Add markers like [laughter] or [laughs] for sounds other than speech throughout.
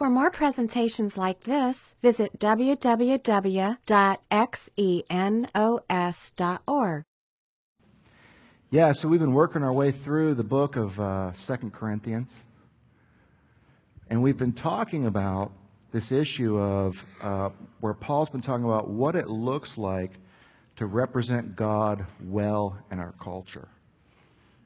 For more presentations like this, visit www.xenos.org. Yeah, so we've been working our way through the book of uh, Second Corinthians. And we've been talking about this issue of uh, where Paul's been talking about what it looks like to represent God well in our culture.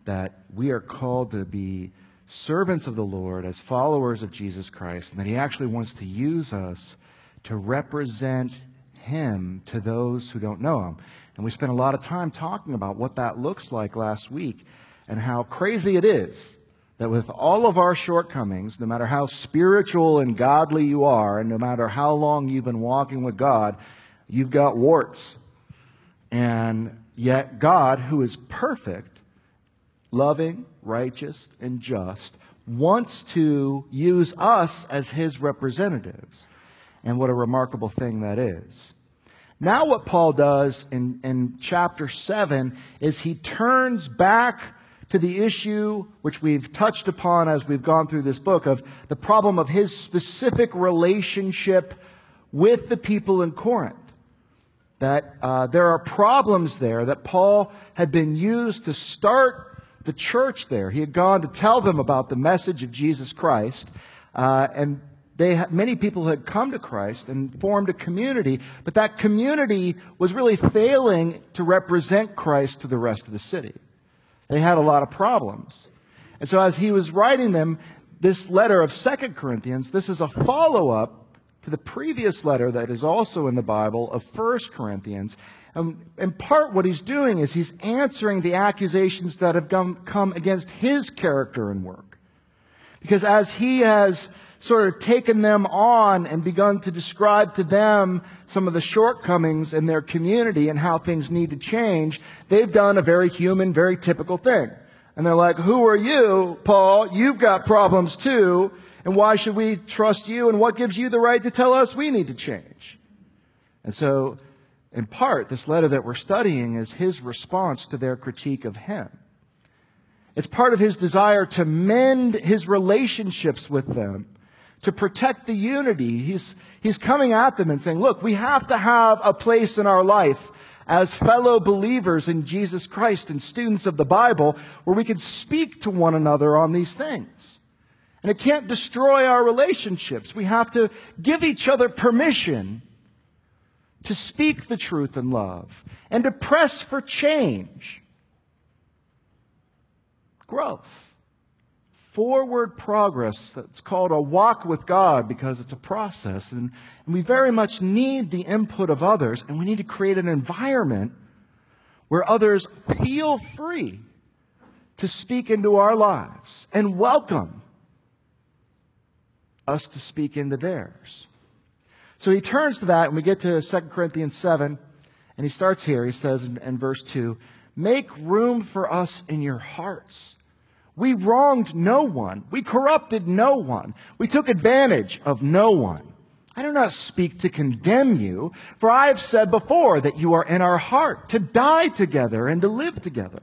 That we are called to be servants of the Lord as followers of Jesus Christ, and that He actually wants to use us to represent Him to those who don't know Him. And we spent a lot of time talking about what that looks like last week and how crazy it is that with all of our shortcomings, no matter how spiritual and godly you are, and no matter how long you've been walking with God, you've got warts. And yet, God, who is perfect, loving, righteous, and just, wants to use us as his representatives. And what a remarkable thing that is. Now, what Paul does in, in chapter 7 is he turns back to the issue which we've touched upon as we've gone through this book of the problem of his specific relationship with the people in Corinth. That uh, there are problems there that Paul had been used to start the church there. He had gone to tell them about the message of Jesus Christ, uh, and they many people had come to Christ and formed a community, but that community was really failing to represent Christ to the rest of the city. They had a lot of problems. And so as he was writing them, this letter of Second Corinthians, this is a follow up to the previous letter that is also in the Bible of First Corinthians. Um, in part, what he's doing is he's answering the accusations that have come, come against his character and work. Because as he has sort of taken them on and begun to describe to them some of the shortcomings in their community and how things need to change, they've done a very human, very typical thing. And they're like, who are you, Paul? You've got problems too. And why should we trust you? And what gives you the right to tell us we need to change? And so, in part, this letter that we're studying is his response to their critique of him. It's part of his desire to mend his relationships with them to protect the unity. He's, he's coming at them and saying, look, we have to have a place in our life as fellow believers in Jesus Christ and students of the Bible where we can speak to one another on these things. And it can't destroy our relationships. We have to give each other permission to speak the truth in love and to press for change, growth forward progress that's called a walk with God because it's a process. And, we very much need the input of others, and we need to create an environment where others feel free to speak into our lives and welcome us to speak into theirs. So he turns to that, and we get to 2 Corinthians 7, and he starts here. He says in, in verse 2 Make room for us in your hearts we wronged no one. We corrupted no one. We took advantage of no one. I do not speak to condemn you, for I have said before that you are in our heart to die together and to live together.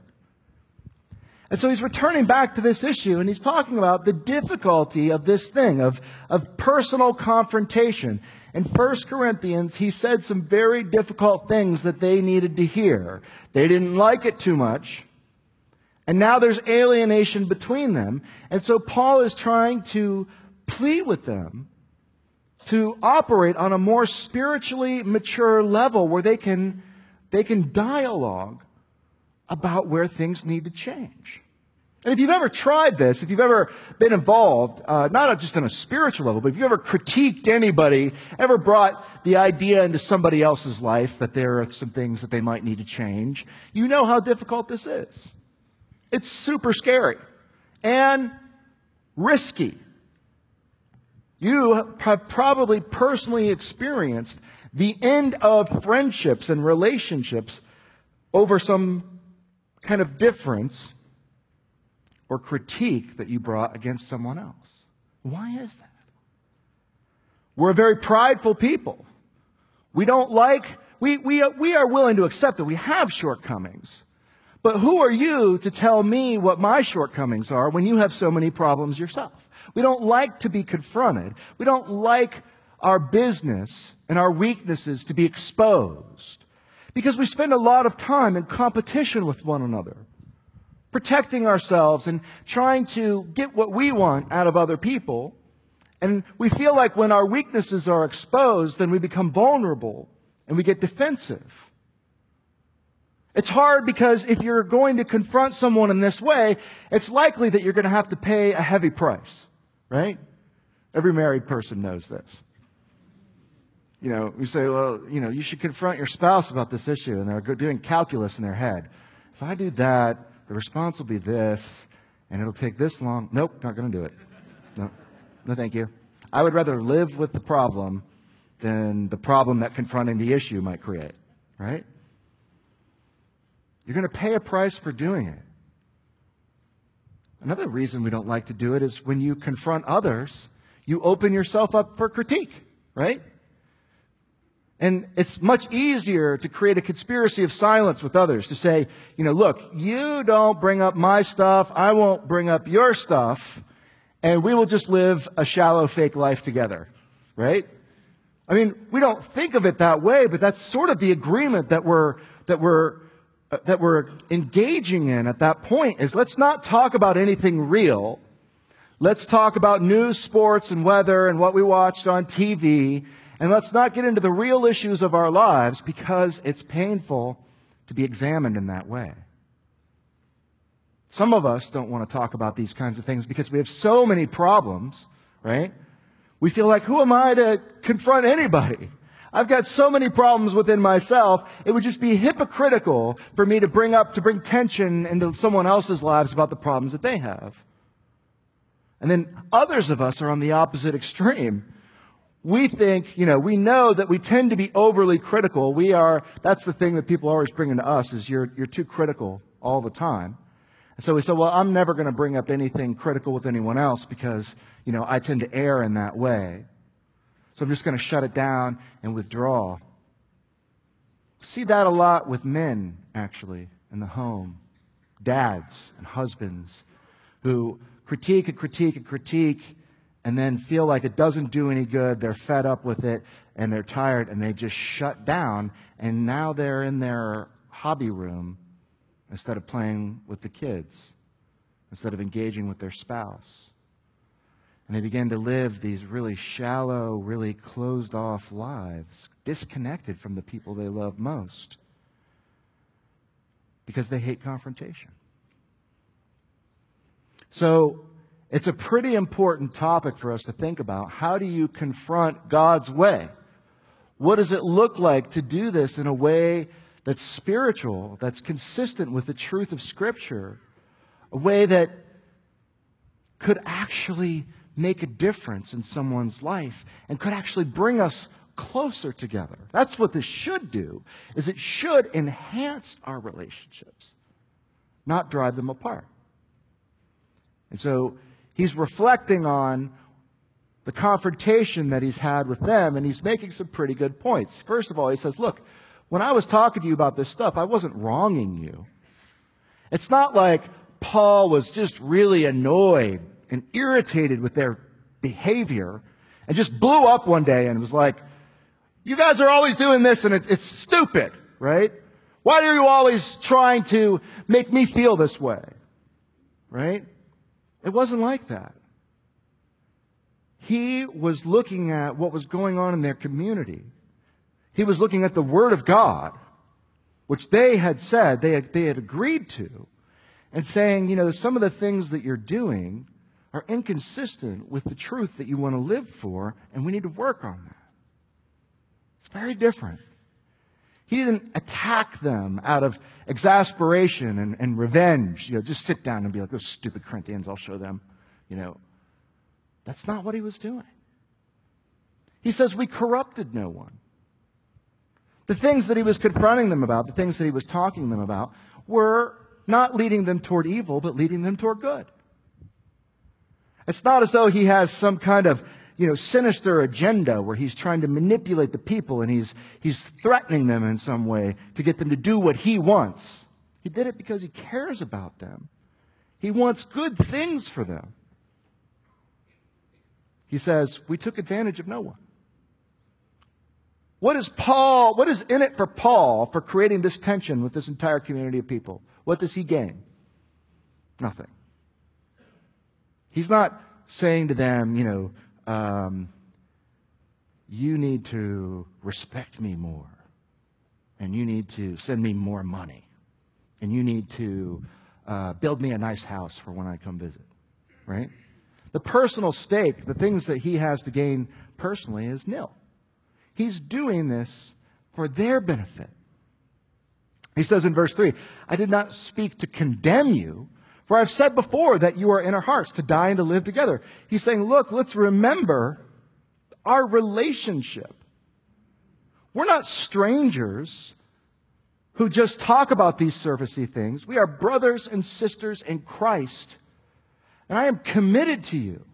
And so he's returning back to this issue and he's talking about the difficulty of this thing, of, of personal confrontation. In 1 Corinthians, he said some very difficult things that they needed to hear. They didn't like it too much. And now there's alienation between them. And so Paul is trying to plead with them to operate on a more spiritually mature level where they can, they can dialogue about where things need to change. And if you've ever tried this, if you've ever been involved, uh, not just on a spiritual level, but if you've ever critiqued anybody, ever brought the idea into somebody else's life that there are some things that they might need to change, you know how difficult this is. It's super scary and risky. You have probably personally experienced the end of friendships and relationships over some kind of difference or critique that you brought against someone else. Why is that? We're a very prideful people. We don't like, we, we, we are willing to accept that we have shortcomings. But who are you to tell me what my shortcomings are when you have so many problems yourself? We don't like to be confronted. We don't like our business and our weaknesses to be exposed because we spend a lot of time in competition with one another, protecting ourselves and trying to get what we want out of other people. And we feel like when our weaknesses are exposed, then we become vulnerable and we get defensive. It's hard because if you're going to confront someone in this way, it's likely that you're going to have to pay a heavy price, right? Every married person knows this. You know, you say, well, you know, you should confront your spouse about this issue, and they're doing calculus in their head. If I do that, the response will be this, and it'll take this long. Nope, not going to do it. No, no, thank you. I would rather live with the problem than the problem that confronting the issue might create, right? You're going to pay a price for doing it. Another reason we don't like to do it is when you confront others, you open yourself up for critique, right? And it's much easier to create a conspiracy of silence with others to say, you know, look, you don't bring up my stuff, I won't bring up your stuff, and we will just live a shallow fake life together, right? I mean, we don't think of it that way, but that's sort of the agreement that we're, that we're uh, that we're engaging in at that point is let's not talk about anything real. Let's talk about news, sports, and weather and what we watched on TV. And let's not get into the real issues of our lives because it's painful to be examined in that way. Some of us don't want to talk about these kinds of things because we have so many problems, right? We feel like, who am I to confront anybody? I've got so many problems within myself, it would just be hypocritical for me to bring up, to bring tension into someone else's lives about the problems that they have. And then others of us are on the opposite extreme. We think, you know, we know that we tend to be overly critical. We are, that's the thing that people always bring into us is you're, you're too critical all the time. And so we say, well, I'm never going to bring up anything critical with anyone else because, you know, I tend to err in that way. So I'm just going to shut it down and withdraw. See that a lot with men, actually, in the home. Dads and husbands who critique and critique and critique and then feel like it doesn't do any good. They're fed up with it and they're tired and they just shut down. And now they're in their hobby room instead of playing with the kids, instead of engaging with their spouse. And they begin to live these really shallow, really closed off lives, disconnected from the people they love most because they hate confrontation. So it's a pretty important topic for us to think about. How do you confront God's way? What does it look like to do this in a way that's spiritual, that's consistent with the truth of Scripture, a way that could actually make a difference in someone's life and could actually bring us closer together. That's what this should do, is it should enhance our relationships, not drive them apart. And so he's reflecting on the confrontation that he's had with them, and he's making some pretty good points. First of all, he says, Look, when I was talking to you about this stuff, I wasn't wronging you. It's not like Paul was just really annoyed and irritated with their behavior and just blew up one day and was like, you guys are always doing this and it, it's stupid, right? Why are you always trying to make me feel this way? Right? It wasn't like that. He was looking at what was going on in their community. He was looking at the Word of God, which they had said, they had, they had agreed to, and saying, you know, some of the things that you're doing are inconsistent with the truth that you want to live for, and we need to work on that. It's very different. He didn't attack them out of exasperation and, and revenge. You know, just sit down and be like, those stupid Corinthians, I'll show them. You know, that's not what he was doing. He says, We corrupted no one. The things that he was confronting them about, the things that he was talking them about, were not leading them toward evil, but leading them toward good. It's not as though he has some kind of you know, sinister agenda where he's trying to manipulate the people and he's, he's threatening them in some way to get them to do what he wants. He did it because he cares about them. He wants good things for them. He says, We took advantage of no one. What is Paul, what is in it for Paul for creating this tension with this entire community of people? What does he gain? Nothing. He's not saying to them, you know, um, you need to respect me more, and you need to send me more money, and you need to uh, build me a nice house for when I come visit, right? The personal stake, the things that he has to gain personally, is nil. He's doing this for their benefit. He says in verse 3 I did not speak to condemn you, for I've said before that you are in our hearts to die and to live together. He's saying, Look, let's remember our relationship. We're not strangers who just talk about these surfacey things. We are brothers and sisters in Christ. And I am committed to you.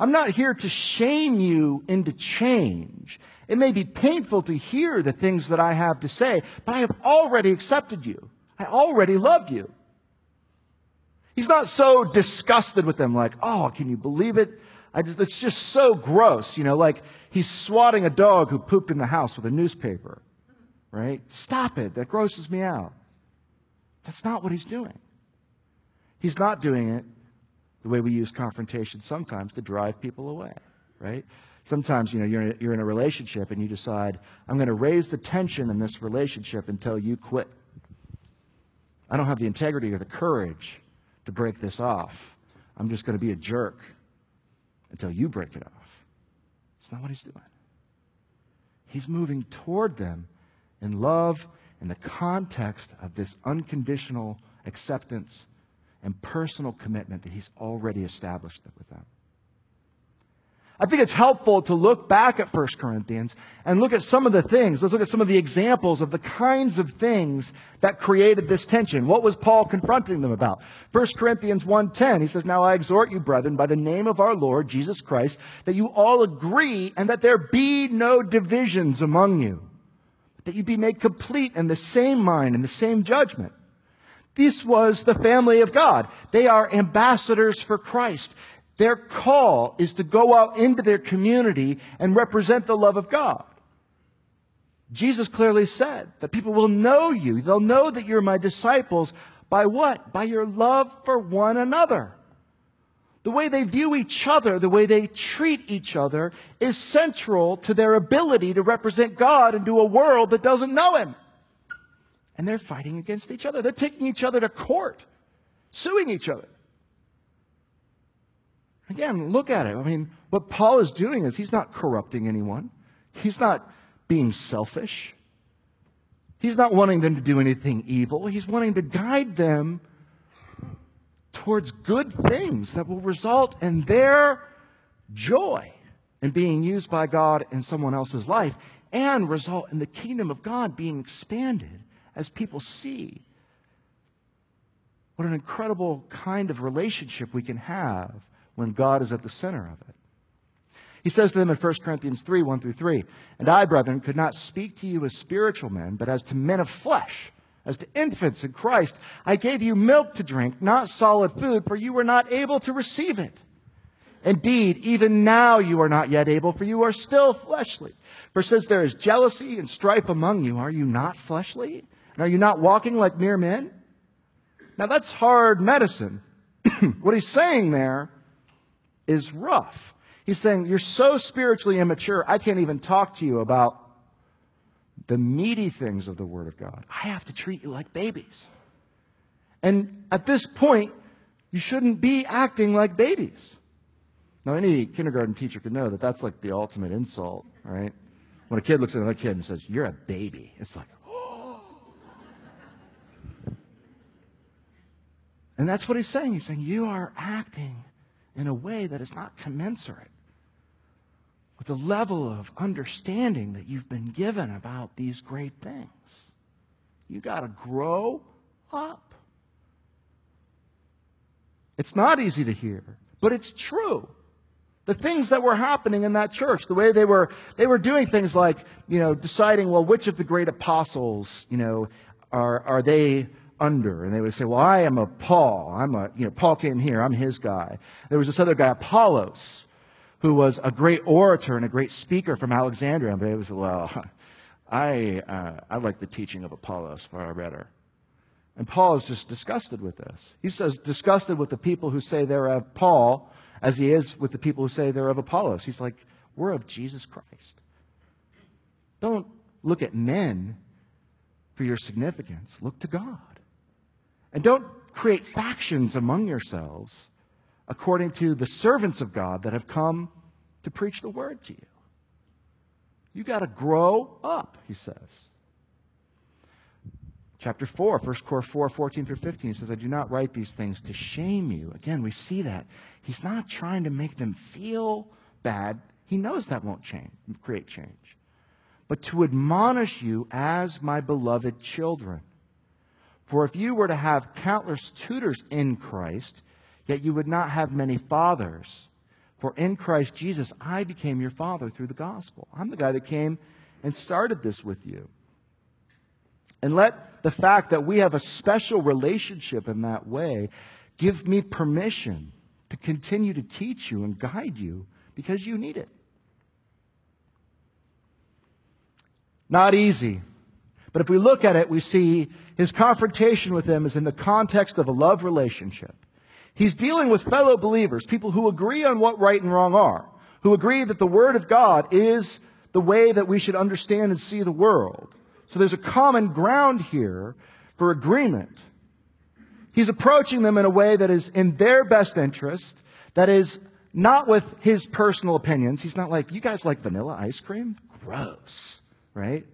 I'm not here to shame you into change. It may be painful to hear the things that I have to say, but I have already accepted you. I already love you. He's not so disgusted with them, like, oh, can you believe it? Just, it's just so gross, you know, like he's swatting a dog who pooped in the house with a newspaper, right? Stop it. That grosses me out. That's not what he's doing. He's not doing it the way we use confrontation sometimes to drive people away, right? Sometimes, you know, you're in, a, you're in a relationship and you decide, I'm going to raise the tension in this relationship until you quit. I don't have the integrity or the courage to break this off. I'm just going to be a jerk until you break it off. It's not what he's doing. He's moving toward them in love in the context of this unconditional acceptance and personal commitment that he's already established with them. I think it's helpful to look back at 1 Corinthians and look at some of the things. Let's look at some of the examples of the kinds of things that created this tension. What was Paul confronting them about? 1 Corinthians 1:10, he says, "Now I exhort you, brethren, by the name of our Lord Jesus Christ, that you all agree and that there be no divisions among you, that you be made complete in the same mind and the same judgment." This was the family of God. They are ambassadors for Christ. Their call is to go out into their community and represent the love of God. Jesus clearly said that people will know you. They'll know that you're my disciples by what? By your love for one another. The way they view each other, the way they treat each other is central to their ability to represent God into a world that doesn't know Him. And they're fighting against each other. They're taking each other to court, suing each other. Again, look at it. I mean, what Paul is doing is he's not corrupting anyone. He's not being selfish. He's not wanting them to do anything evil. He's wanting to guide them towards good things that will result in their joy in being used by God in someone else's life and result in the kingdom of God being expanded as people see what an incredible kind of relationship we can have when God is at the center of it. He says to them in 1 Corinthians 3 1 through 3, And I, brethren, could not speak to you as spiritual men, but as to men of flesh, as to infants in Christ. I gave you milk to drink, not solid food, for you were not able to receive it. Indeed, even now you are not yet able, for you are still fleshly. For since there is jealousy and strife among you, are you not fleshly? And are you not walking like mere men? Now that's hard medicine. [clears throat] what he's saying there is rough. He's saying, You're so spiritually immature, I can't even talk to you about the meaty things of the Word of God. I have to treat you like babies. And at this point, you shouldn't be acting like babies. Now, any kindergarten teacher could know that that's like the ultimate insult, right? When a kid looks at another kid and says, You're a baby, it's like. [gasps] And that's what he's saying. He's saying, You are acting in a way that is not commensurate with the level of understanding that you've been given about these great things. You got to grow up. It's not easy to hear, but it's true. The things that were happening in that church, the way they were, they were doing things like, you know, deciding, well, which of the great apostles, you know, are, are they under? And they would say, well, I am a Paul. I'm a, you know, Paul came here. I'm his guy. There was this other guy, Apollos, who was a great orator and a great speaker from Alexandria. But it was, well, [laughs] I, uh, I like the teaching of Apollos far better. And Paul is just disgusted with this. He says, disgusted with the people who say they're of Paul as he is with the people who say they're of Apollos. He's like, we're of Jesus Christ. Don't look at men for your significance. Look to God. And don't create factions among yourselves according to the servants of God that have come to preach the word to you. You got to grow up, he says. Chapter 4, 1 Corinthians 4, 14 through 15 says, I do not write these things to shame you. Again, we see that. He's not trying to make them feel bad. He knows that won't change, create change. But to admonish you as my beloved children. For if you were to have countless tutors in Christ, yet you would not have many fathers. For in Christ Jesus, I became your father through the gospel. I'm the guy that came and started this with you. And let the fact that we have a special relationship in that way give me permission to continue to teach you and guide you because you need it. Not easy. But if we look at it, we see his confrontation with them is in the context of a love relationship. He's dealing with fellow believers, people who agree on what right and wrong are, who agree that the Word of God is the way that we should understand and see the world. So there's a common ground here for agreement. He's approaching them in a way that is in their best interest, that is not with his personal opinions. He's not like, you guys like vanilla ice cream? Gross, right?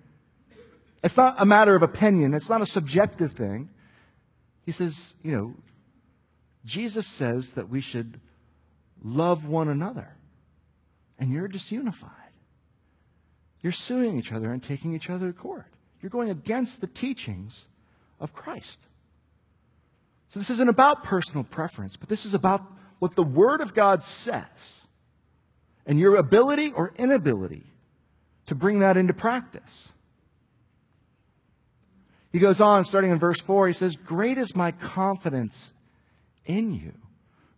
It's not a matter of opinion. It's not a subjective thing. He says, you know, Jesus says that we should love one another. And you're disunified. You're suing each other and taking each other to court. You're going against the teachings of Christ. So this isn't about personal preference, but this is about what the Word of God says and your ability or inability to bring that into practice. He goes on, starting in verse 4, he says, Great is my confidence in you.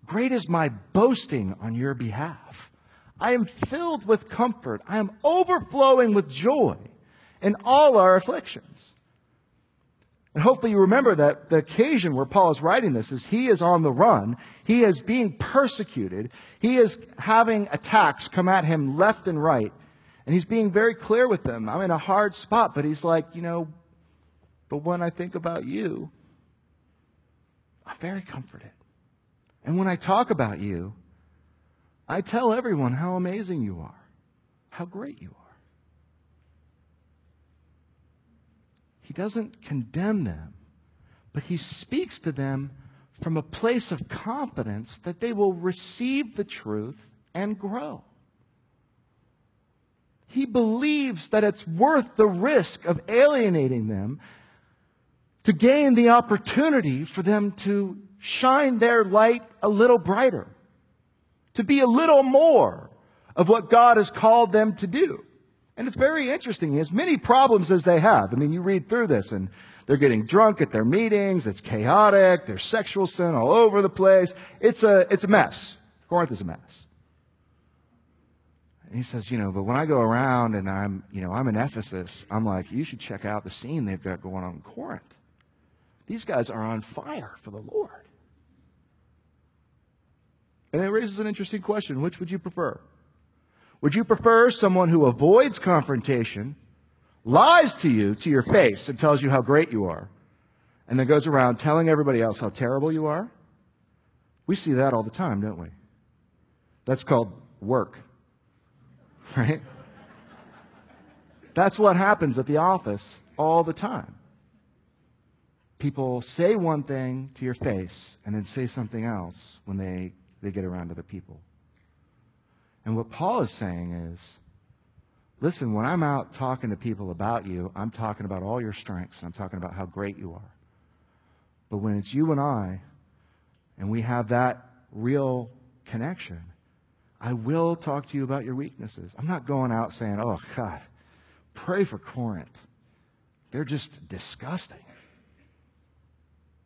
Great is my boasting on your behalf. I am filled with comfort. I am overflowing with joy in all our afflictions. And hopefully you remember that the occasion where Paul is writing this is he is on the run. He is being persecuted. He is having attacks come at him left and right. And he's being very clear with them. I'm in a hard spot, but he's like, you know, but when I think about you, I'm very comforted. And when I talk about you, I tell everyone how amazing you are, how great you are. He doesn't condemn them, but he speaks to them from a place of confidence that they will receive the truth and grow. He believes that it's worth the risk of alienating them to gain the opportunity for them to shine their light a little brighter, to be a little more of what God has called them to do. And it's very interesting. As many problems as they have. I mean, you read through this and they're getting drunk at their meetings. It's chaotic. There's sexual sin all over the place. It's a, it's a mess. Corinth is a mess. And he says, you know, but when I go around and I'm, you know, I'm in Ephesus, I'm like, you should check out the scene they've got going on in Corinth. These guys are on fire for the Lord. And it raises an interesting question. Which would you prefer? Would you prefer someone who avoids confrontation, lies to you to your face, and tells you how great you are, and then goes around telling everybody else how terrible you are? We see that all the time, don't we? That's called work, right? [laughs] That's what happens at the office all the time people say one thing to your face and then say something else when they, they get around other people. And what Paul is saying is, listen, when I'm out talking to people about you, I'm talking about all your strengths. I'm talking about how great you are. But when it's you and I, and we have that real connection, I will talk to you about your weaknesses. I'm not going out saying, oh, God, pray for Corinth. They're just disgusting.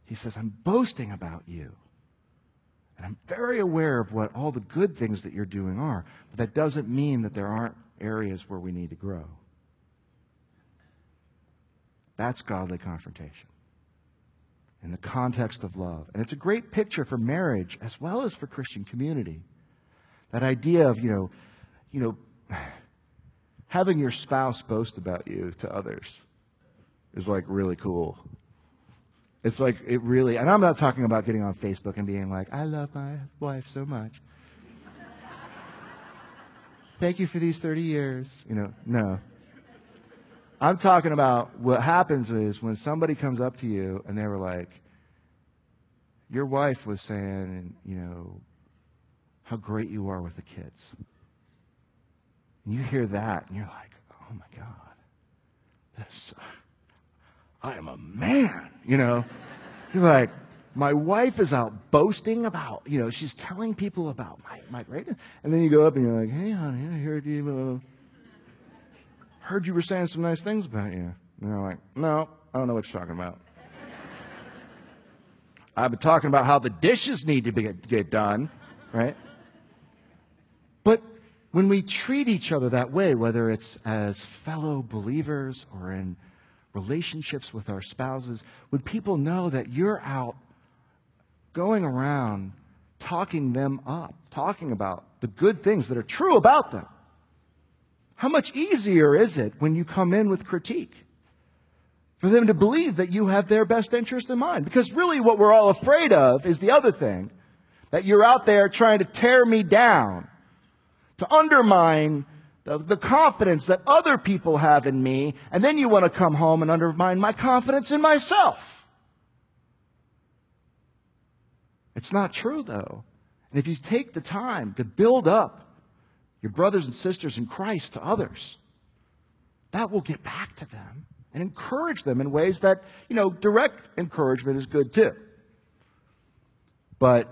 He says, I'm boasting about you. And I'm very aware of what all the good things that you're doing are. But that doesn't mean that there aren't areas where we need to grow. That's godly confrontation in the context of love. And it's a great picture for marriage as well as for Christian community. That idea of, you know, you know, [sighs] having your spouse boast about you to others is like really cool. It's like it really, and I'm not talking about getting on Facebook and being like, I love my wife so much. Thank you for these 30 years. You know, no. I'm talking about what happens is when somebody comes up to you and they were like, your wife was saying, you know, how great you are with the kids. And you hear that and you're like, oh my God, this, I am a man, you know. You're like, my wife is out boasting about, you know, she's telling people about my, my greatness. And then you go up and you're like, hey, honey, I heard you, uh, heard you were saying some nice things about you. And they're like, no, I don't know what you're talking about. I've been talking about how the dishes need to be, get done, right? But when we treat each other that way, whether it's as fellow believers or in relationships with our spouses, would people know that you're out going around talking them up, talking about the good things that are true about them? How much easier is it when you come in with critique? For them to believe that you have their best interest in mind. Because really what we're all afraid of is the other thing. That you're out there trying to tear me down. To undermine the, the confidence that other people have in me, and then you want to come home and undermine my confidence in myself. It's not true, though. And if you take the time to build up your brothers and sisters in Christ to others, that will get back to them and encourage them in ways that, you know, direct encouragement is good too. But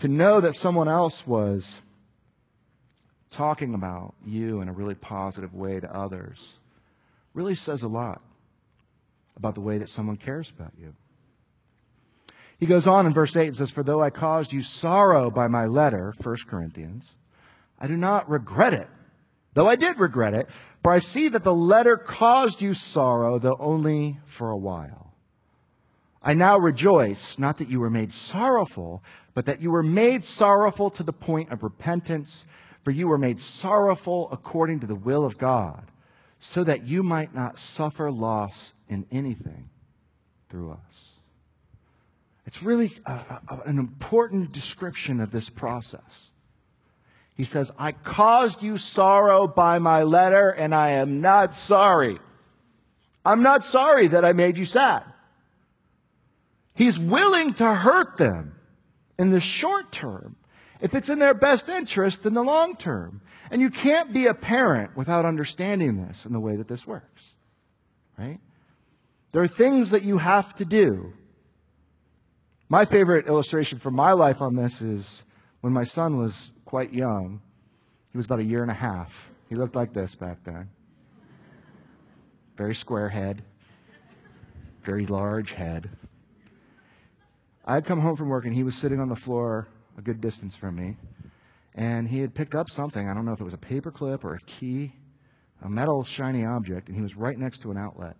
to know that someone else was talking about you in a really positive way to others really says a lot about the way that someone cares about you. He goes on in verse 8 and says, For though I caused you sorrow by my letter, 1 Corinthians, I do not regret it, though I did regret it, for I see that the letter caused you sorrow, though only for a while. I now rejoice, not that you were made sorrowful, but that you were made sorrowful to the point of repentance for you were made sorrowful according to the will of God, so that you might not suffer loss in anything through us. It's really a, a, an important description of this process. He says, I caused you sorrow by my letter, and I am not sorry. I'm not sorry that I made you sad. He's willing to hurt them in the short term if it's in their best interest in the long term. And you can't be a parent without understanding this and the way that this works. Right? There are things that you have to do. My favorite illustration from my life on this is when my son was quite young. He was about a year and a half. He looked like this back then. Very square head, very large head. I'd come home from work and he was sitting on the floor good distance from me. And he had picked up something. I don't know if it was a paper clip or a key, a metal shiny object, and he was right next to an outlet,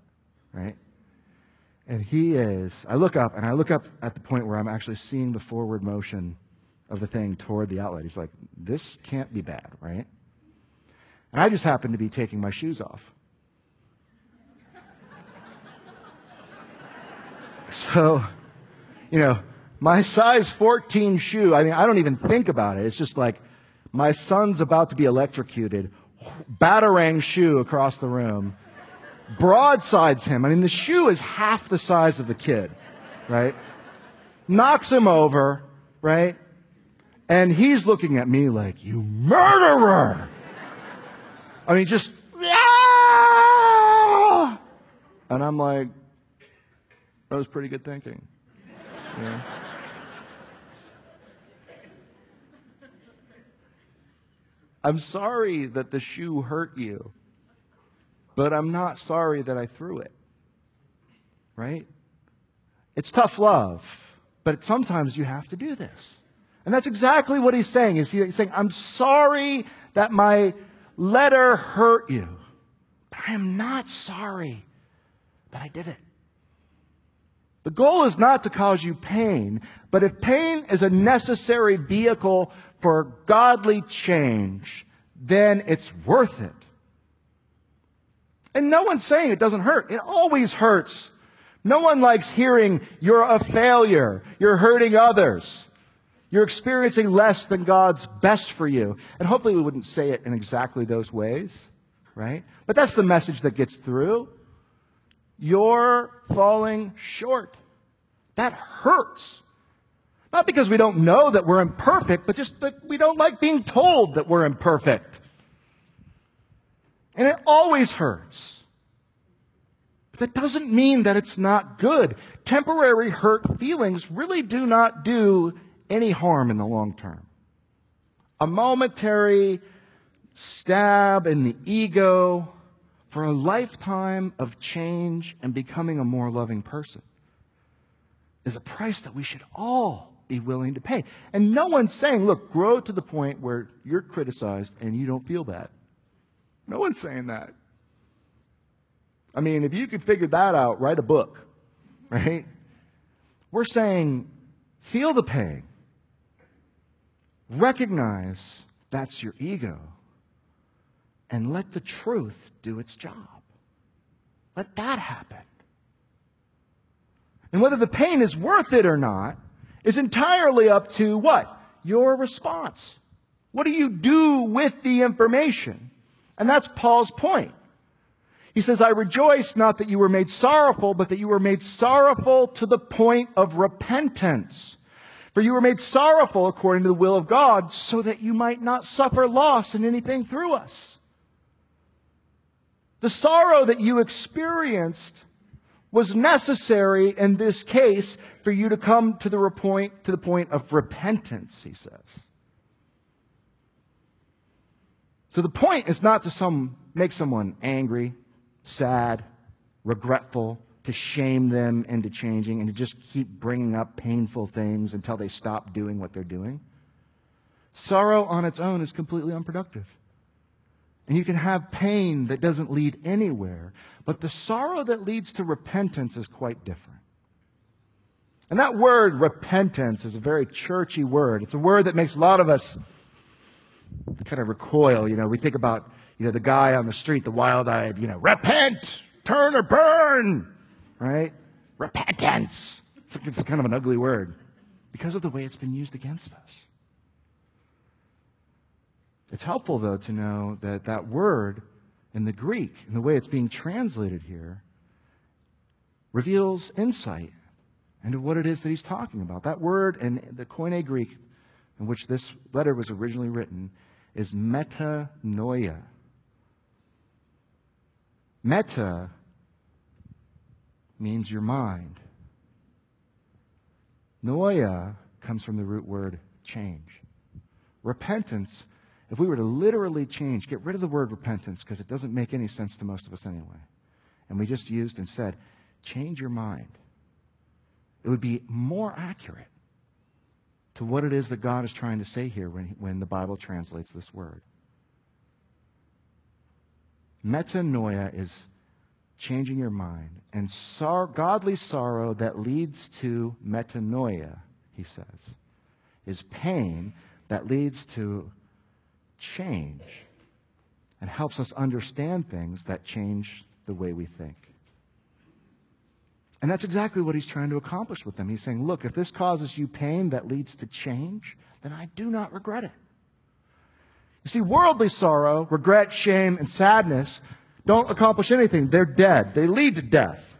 right? And he is, I look up, and I look up at the point where I'm actually seeing the forward motion of the thing toward the outlet. He's like, this can't be bad, right? And I just happen to be taking my shoes off. [laughs] so, you know, my size 14 shoe, I mean, I don't even think about it. It's just like my son's about to be electrocuted, batarang shoe across the room, broadsides him. I mean, the shoe is half the size of the kid, right? Knocks him over, right? And he's looking at me like, you murderer! I mean, just, ah! And I'm like, that was pretty good thinking. Yeah. I'm sorry that the shoe hurt you, but I'm not sorry that I threw it. Right? It's tough love, but sometimes you have to do this. And that's exactly what he's saying. Is he's saying, I'm sorry that my letter hurt you, but I am not sorry that I did it. The goal is not to cause you pain, but if pain is a necessary vehicle for godly change, then it's worth it. And no one's saying it doesn't hurt. It always hurts. No one likes hearing you're a failure, you're hurting others, you're experiencing less than God's best for you. And hopefully we wouldn't say it in exactly those ways, right? But that's the message that gets through. You're falling short. That hurts. Not because we don't know that we're imperfect, but just that we don't like being told that we're imperfect. And it always hurts. But that doesn't mean that it's not good. Temporary hurt feelings really do not do any harm in the long term. A momentary stab in the ego for a lifetime of change and becoming a more loving person is a price that we should all be willing to pay. And no one's saying, look, grow to the point where you're criticized and you don't feel bad. No one's saying that. I mean, if you could figure that out, write a book, [laughs] right? We're saying, feel the pain. Recognize that's your ego. And let the truth do its job. Let that happen. And whether the pain is worth it or not is entirely up to what? Your response. What do you do with the information? And that's Paul's point. He says, I rejoice not that you were made sorrowful, but that you were made sorrowful to the point of repentance. For you were made sorrowful according to the will of God, so that you might not suffer loss in anything through us. The sorrow that you experienced was necessary in this case for you to come to the point, to the point of repentance, he says. So the point is not to some, make someone angry, sad, regretful, to shame them into changing, and to just keep bringing up painful things until they stop doing what they're doing. Sorrow on its own is completely unproductive. And you can have pain that doesn't lead anywhere, but the sorrow that leads to repentance is quite different. And that word, repentance, is a very churchy word. It's a word that makes a lot of us kind of recoil. You know, we think about, you know, the guy on the street, the wild eyed, you know, repent, turn or burn, right? Repentance. It's, it's kind of an ugly word because of the way it's been used against us. It's helpful, though, to know that that word in the Greek, in the way it's being translated here, reveals insight into what it is that he's talking about. That word in the Koine Greek, in which this letter was originally written, is metanoia. Meta means your mind. Noia comes from the root word change. Repentance if we were to literally change, get rid of the word repentance because it doesn't make any sense to most of us anyway, and we just used and said, change your mind, it would be more accurate to what it is that God is trying to say here when, when the Bible translates this word. Metanoia is changing your mind, and sor- godly sorrow that leads to metanoia, he says, is pain that leads to change and helps us understand things that change the way we think. And that's exactly what he's trying to accomplish with them. He's saying, look, if this causes you pain that leads to change, then I do not regret it. You see, worldly sorrow, regret, shame, and sadness don't accomplish anything. They're dead. They lead to death.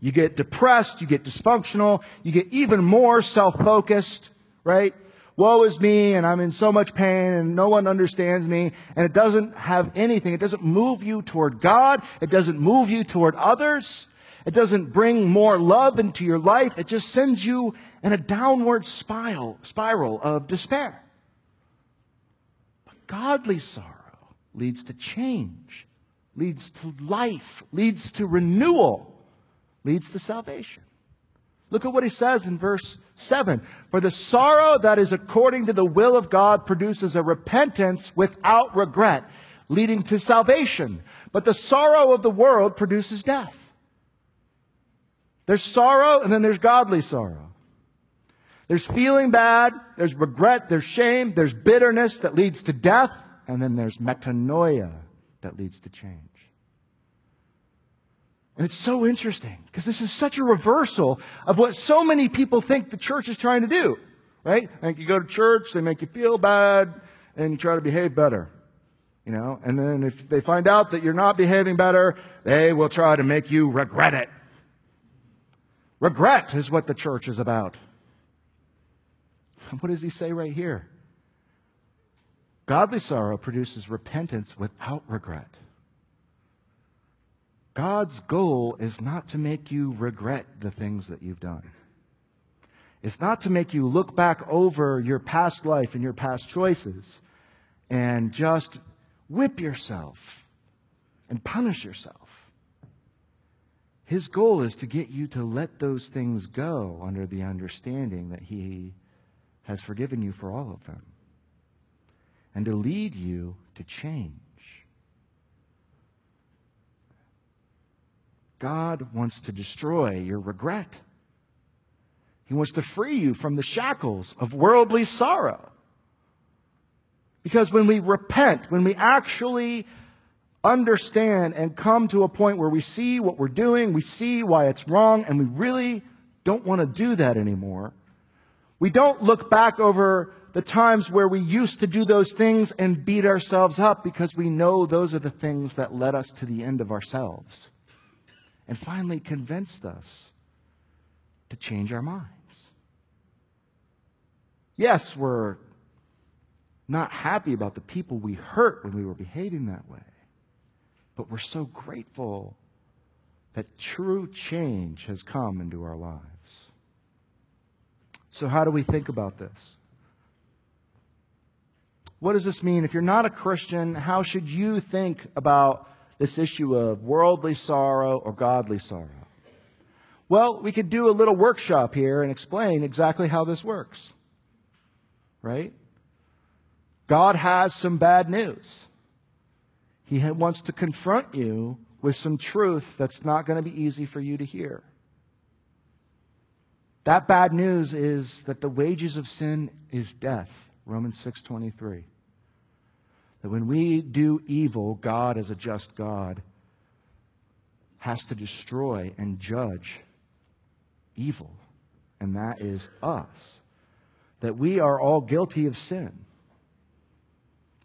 You get depressed, you get dysfunctional, you get even more self focused, right? Woe is me and I'm in so much pain and no one understands me. And it doesn't have anything. It doesn't move you toward God. It doesn't move you toward others. It doesn't bring more love into your life. It just sends you in a downward spiral, spiral of despair. But godly sorrow leads to change, leads to life, leads to renewal, leads to salvation. Look at what he says in verse 7. For the sorrow that is according to the will of God produces a repentance without regret, leading to salvation. But the sorrow of the world produces death. There's sorrow and then there's godly sorrow. There's feeling bad, there's regret, there's shame, there's bitterness that leads to death, and then there's metanoia that leads to change. And it's so interesting because this is such a reversal of what so many people think the church is trying to do, right? Like you go to church, they make you feel bad, and you try to behave better. You know, and then if they find out that you're not behaving better, they will try to make you regret it. Regret is what the church is about. [laughs] What does he say right here? Godly sorrow produces repentance without regret. God's goal is not to make you regret the things that you've done. It's not to make you look back over your past life and your past choices and just whip yourself and punish yourself. His goal is to get you to let those things go under the understanding that He has forgiven you for all of them and to lead you to change. God wants to destroy your regret. He wants to free you from the shackles of worldly sorrow. Because when we repent, when we actually understand and come to a point where we see what we're doing, we see why it's wrong, and we really don't want to do that anymore, we don't look back over the times where we used to do those things and beat ourselves up because we know those are the things that led us to the end of ourselves and finally convinced us to change our minds. Yes, we're not happy about the people we hurt when we were behaving that way, but we're so grateful that true change has come into our lives. So, how do we think about this? What does this mean? If you're not a Christian, how should you think about this issue of worldly sorrow or godly sorrow? Well, we could do a little workshop here and explain exactly how this works. Right? God has some bad news. He wants to confront you with some truth that's not going to be easy for you to hear. That bad news is that the wages of sin is death. Romans 6:23. That when we do evil, God, as a just God, has to destroy and judge evil. And that is us. That we are all guilty of sin.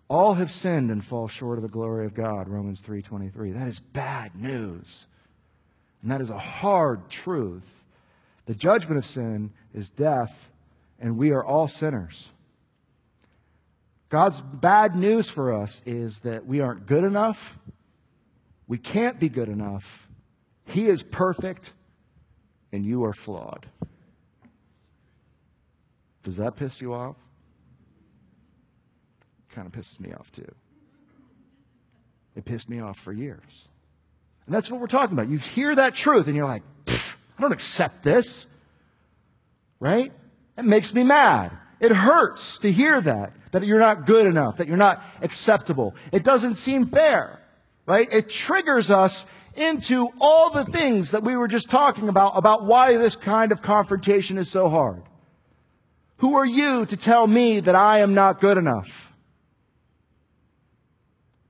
All have sinned and fall short of the glory of God, Romans 3:23. That is bad news. And that is a hard truth. The judgment of sin is death, and we are all sinners. God's bad news for us is that we aren't good enough. We can't be good enough. He is perfect, and you are flawed. Does that piss you off? Kind of pisses me off too. It pissed me off for years. And that's what we're talking about. You hear that truth and you're like, I don't accept this. Right? It makes me mad. It hurts to hear that that you're not good enough, that you're not acceptable. It doesn't seem fair, right? It triggers us into all the things that we were just talking about, about why this kind of confrontation is so hard. Who are you to tell me that I am not good enough?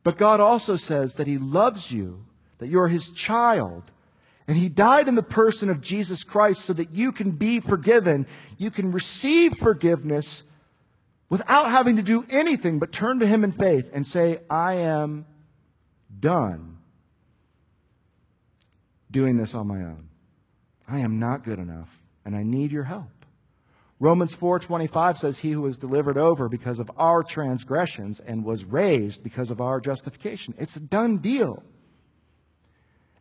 But God also says that He loves you, that you're His child, and He died in the person of Jesus Christ so that you can be forgiven, you can receive forgiveness, without having to do anything but turn to Him in faith and say, I am done doing this on my own. I am not good enough, and I need your help. Romans 4:25 says he who was delivered over because of our transgressions and was raised because of our justification. It's a done deal.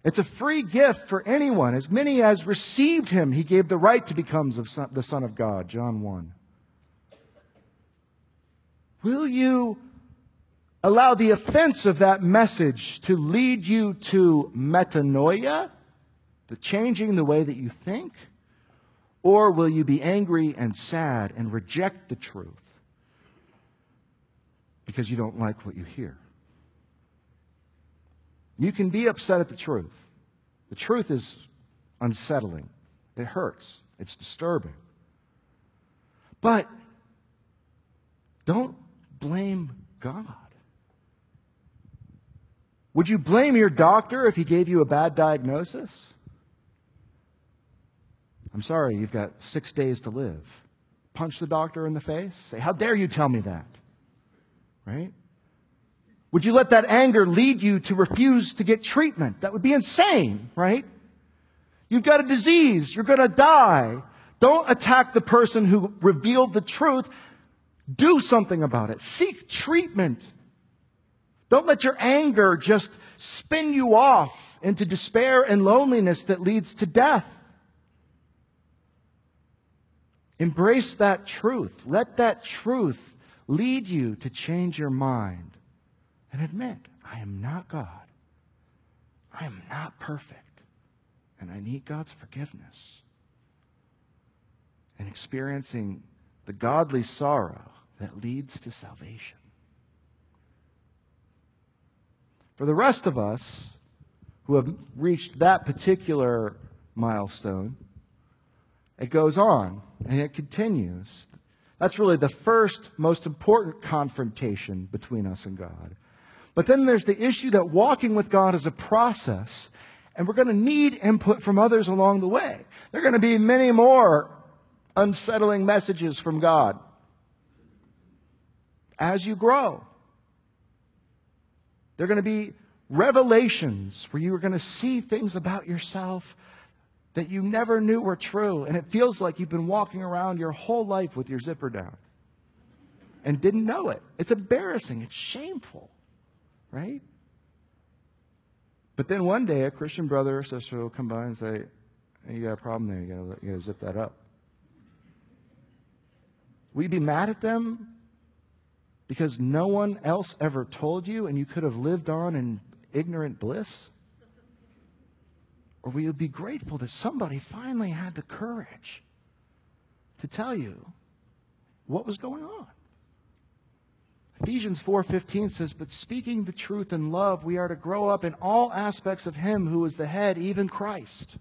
It's a free gift for anyone. As many as received him, he gave the right to become the Son of God. John 1. Will you allow the offense of that message to lead you to metanoia, the changing the way that you think? Or will you be angry and sad and reject the truth because you don't like what you hear? You can be upset at the truth. The truth is unsettling, it hurts, it's disturbing. But don't blame God. Would you blame your doctor if he gave you a bad diagnosis? I'm sorry, you've got six days to live. Punch the doctor in the face. Say, How dare you tell me that? Right? Would you let that anger lead you to refuse to get treatment? That would be insane, right? You've got a disease. You're going to die. Don't attack the person who revealed the truth. Do something about it. Seek treatment. Don't let your anger just spin you off into despair and loneliness that leads to death. Embrace that truth. Let that truth lead you to change your mind and admit, I am not God. I am not perfect. And I need God's forgiveness. And experiencing the godly sorrow that leads to salvation. For the rest of us who have reached that particular milestone, it goes on and it continues. That's really the first most important confrontation between us and God. But then there's the issue that walking with God is a process, and we're going to need input from others along the way. There are going to be many more unsettling messages from God as you grow. There are going to be revelations where you are going to see things about yourself that you never knew were true. And it feels like you've been walking around your whole life with your zipper down and didn't know it. It's embarrassing. It's shameful, right? But then one day a Christian brother or sister will come by and say, hey, You got a problem there. You got to zip that up. You be mad at them because no one else ever told you and you could have lived on in ignorant bliss? Or will you be grateful that somebody finally had the courage to tell you what was going on? Ephesians 4:15 says, "But speaking the truth in love, we are to grow up in all aspects of him who is the head, even Christ."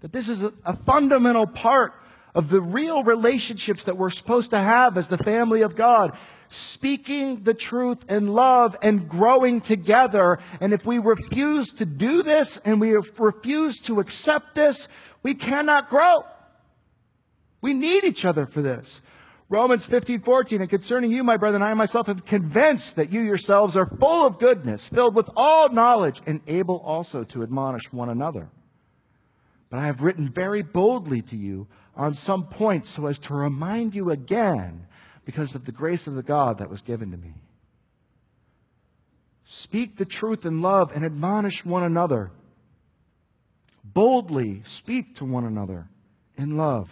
That this is a, a fundamental part of the real relationships that we're supposed to have as the family of God speaking the truth in love and growing together. And if we refuse to do this and we refuse to accept this, we cannot grow. We need each other for this. Romans 15, 14, and concerning you, my brethren, I myself am convinced that you yourselves are full of goodness, filled with all knowledge, and able also to admonish one another. But I have written very boldly to you on some points so as to remind you again because of the grace of the God that was given to me. Speak the truth in love and admonish one another. Boldly speak to one another in love.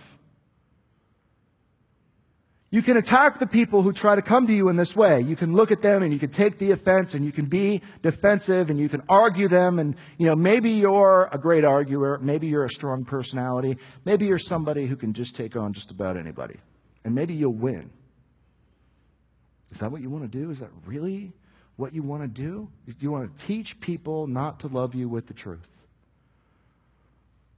You can attack the people who try to come to you in this way. You can look at them and you can take the offense and you can be defensive and you can argue them and, you know, maybe you're a great arguer. Maybe you're a strong personality. Maybe you're somebody who can just take on just about anybody. And maybe you'll win. Is that what you want to do? Is that really what you want to do? You want to teach people not to love you with the truth.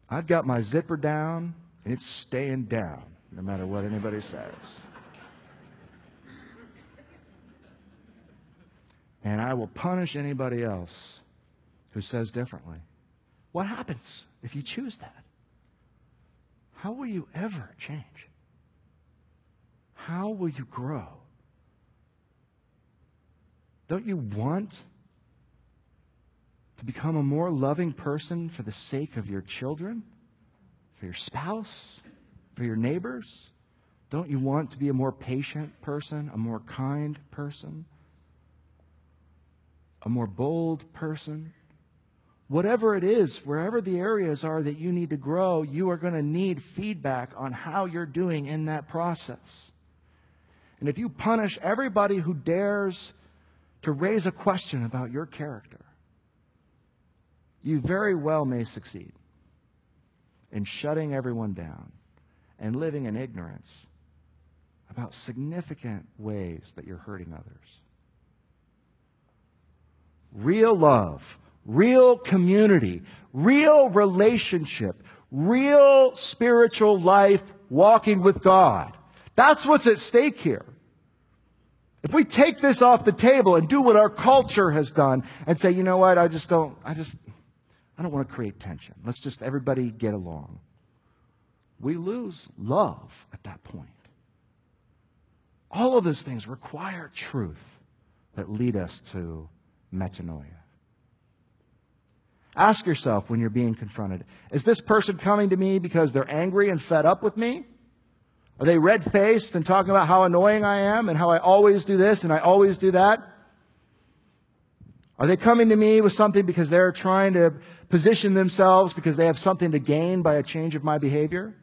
I've got my zipper down, and it's staying down, no matter what anybody says. And I will punish anybody else who says differently. What happens if you choose that? How will you ever change? How will you grow? Don't you want to become a more loving person for the sake of your children, for your spouse, for your neighbors? Don't you want to be a more patient person, a more kind person, a more bold person? Whatever it is, wherever the areas are that you need to grow, you are going to need feedback on how you're doing in that process. And if you punish everybody who dares to raise a question about your character, you very well may succeed. in shutting everyone down and living in ignorance about significant ways that you're hurting others. Real love, real community, real relationship, real spiritual life walking with God. That's what's at stake here. If we take this off the table and do what our culture has done and say, you know what, I just don't, I just, I don't want to create tension. Let's just everybody get along. We lose love at that point. All of those things require truth that lead us to metanoia. Ask yourself when you're being confronted is this person coming to me because they're angry and fed up with me? Are they red faced and talking about how annoying I am and how I always do this and I always do that? Are they coming to me with something because they're trying to position themselves because they have something to gain by a change of my behavior?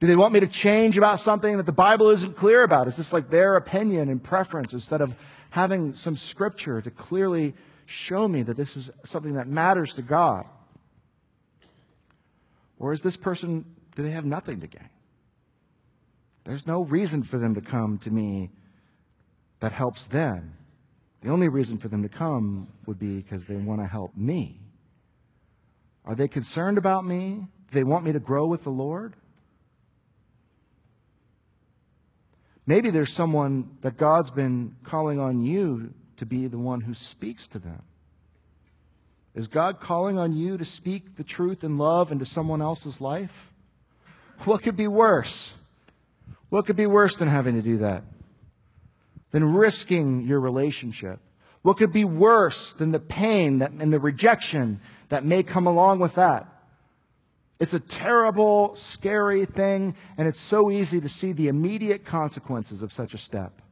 Do they want me to change about something that the Bible isn't clear about? Is this like their opinion and preference instead of having some scripture to clearly show me that this is something that matters to God? Or is this person, do they have nothing to gain? There's no reason for them to come to me that helps them. The only reason for them to come would be because they want to help me. Are they concerned about me? Do they want me to grow with the Lord? Maybe there's someone that God's been calling on you to be the one who speaks to them. Is God calling on you to speak the truth in love into someone else's life? What could be worse? What could be worse than having to do that? Than risking your relationship? What could be worse than the pain that, and the rejection that may come along with that? It's a terrible, scary thing, and it's so easy to see the immediate consequences of such a step.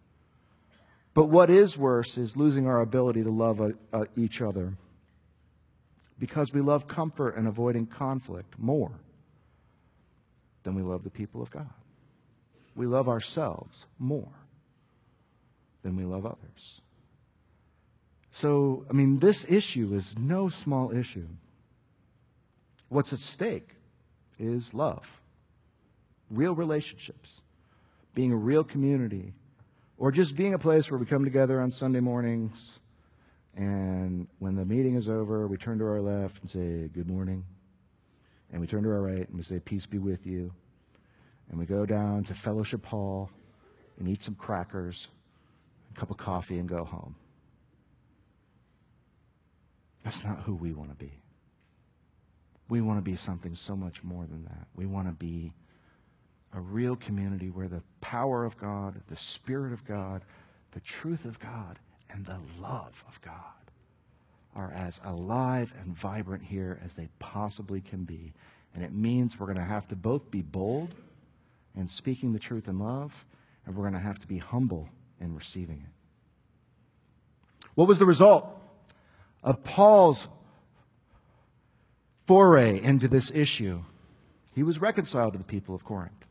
But what is worse is losing our ability to love uh, uh, each other because we love comfort and avoiding conflict more than we love the people of God. We love ourselves more than we love others. So, I mean, this issue is no small issue. What's at stake is love, real relationships, being a real community, or just being a place where we come together on Sunday mornings and when the meeting is over, we turn to our left and say, Good morning. And we turn to our right and we say, Peace be with you. And we go down to Fellowship Hall and eat some crackers, a cup of coffee, and go home. That's not who we want to be. We want to be something so much more than that. We want to be a real community where the power of God, the Spirit of God, the truth of God, and the love of God are as alive and vibrant here as they possibly can be. And it means we're going to have to both be bold in speaking the truth in love, and we're going to have to be humble in receiving it. What was the result of Paul's foray into this issue, he was reconciled to the people of Corinth.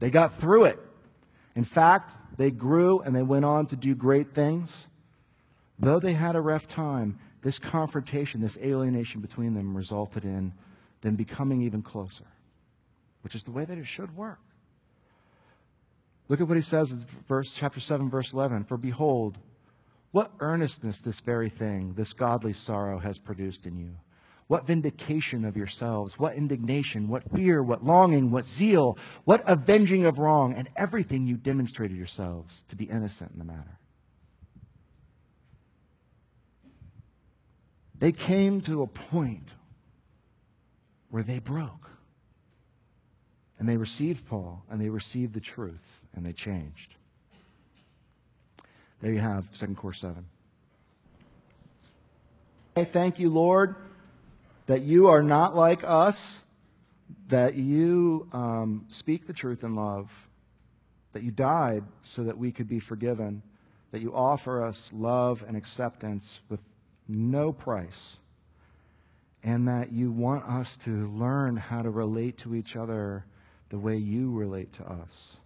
They got through it. In fact, they grew and they went on to do great things. Though they had a rough time, this confrontation, this alienation between them resulted in them becoming even closer, which is the way that it should work. Look at what he says in verse, chapter 7, verse 11. For behold, what earnestness this very thing, this godly sorrow, has produced in you. What vindication of yourselves, what indignation, what fear, what longing, what zeal, what avenging of wrong, and everything you demonstrated yourselves to be innocent in the matter. They came to a point where they broke. And they received Paul, and they received the truth, and they changed. There you have 2 Cor 7. I thank you, Lord that you are not like us, that you um, speak the truth in love, that you died so that we could be forgiven, that you offer us love and acceptance with no price, and that you want us to learn how to relate to each other the way you relate to us.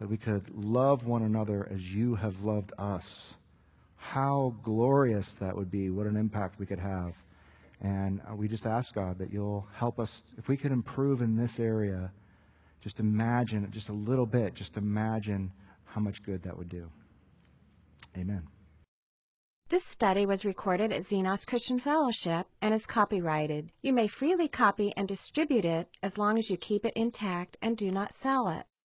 That we could love one another as you have loved us. How glorious that would be. What an impact we could have And uh, we just ask God that you'll help us. If we could improve in this area, just imagine, just a little bit, just imagine how much good that would do. Amen. This study was recorded at Xenos Christian Fellowship and is copyrighted. You may freely copy and distribute it as long as you keep it intact and do not sell it.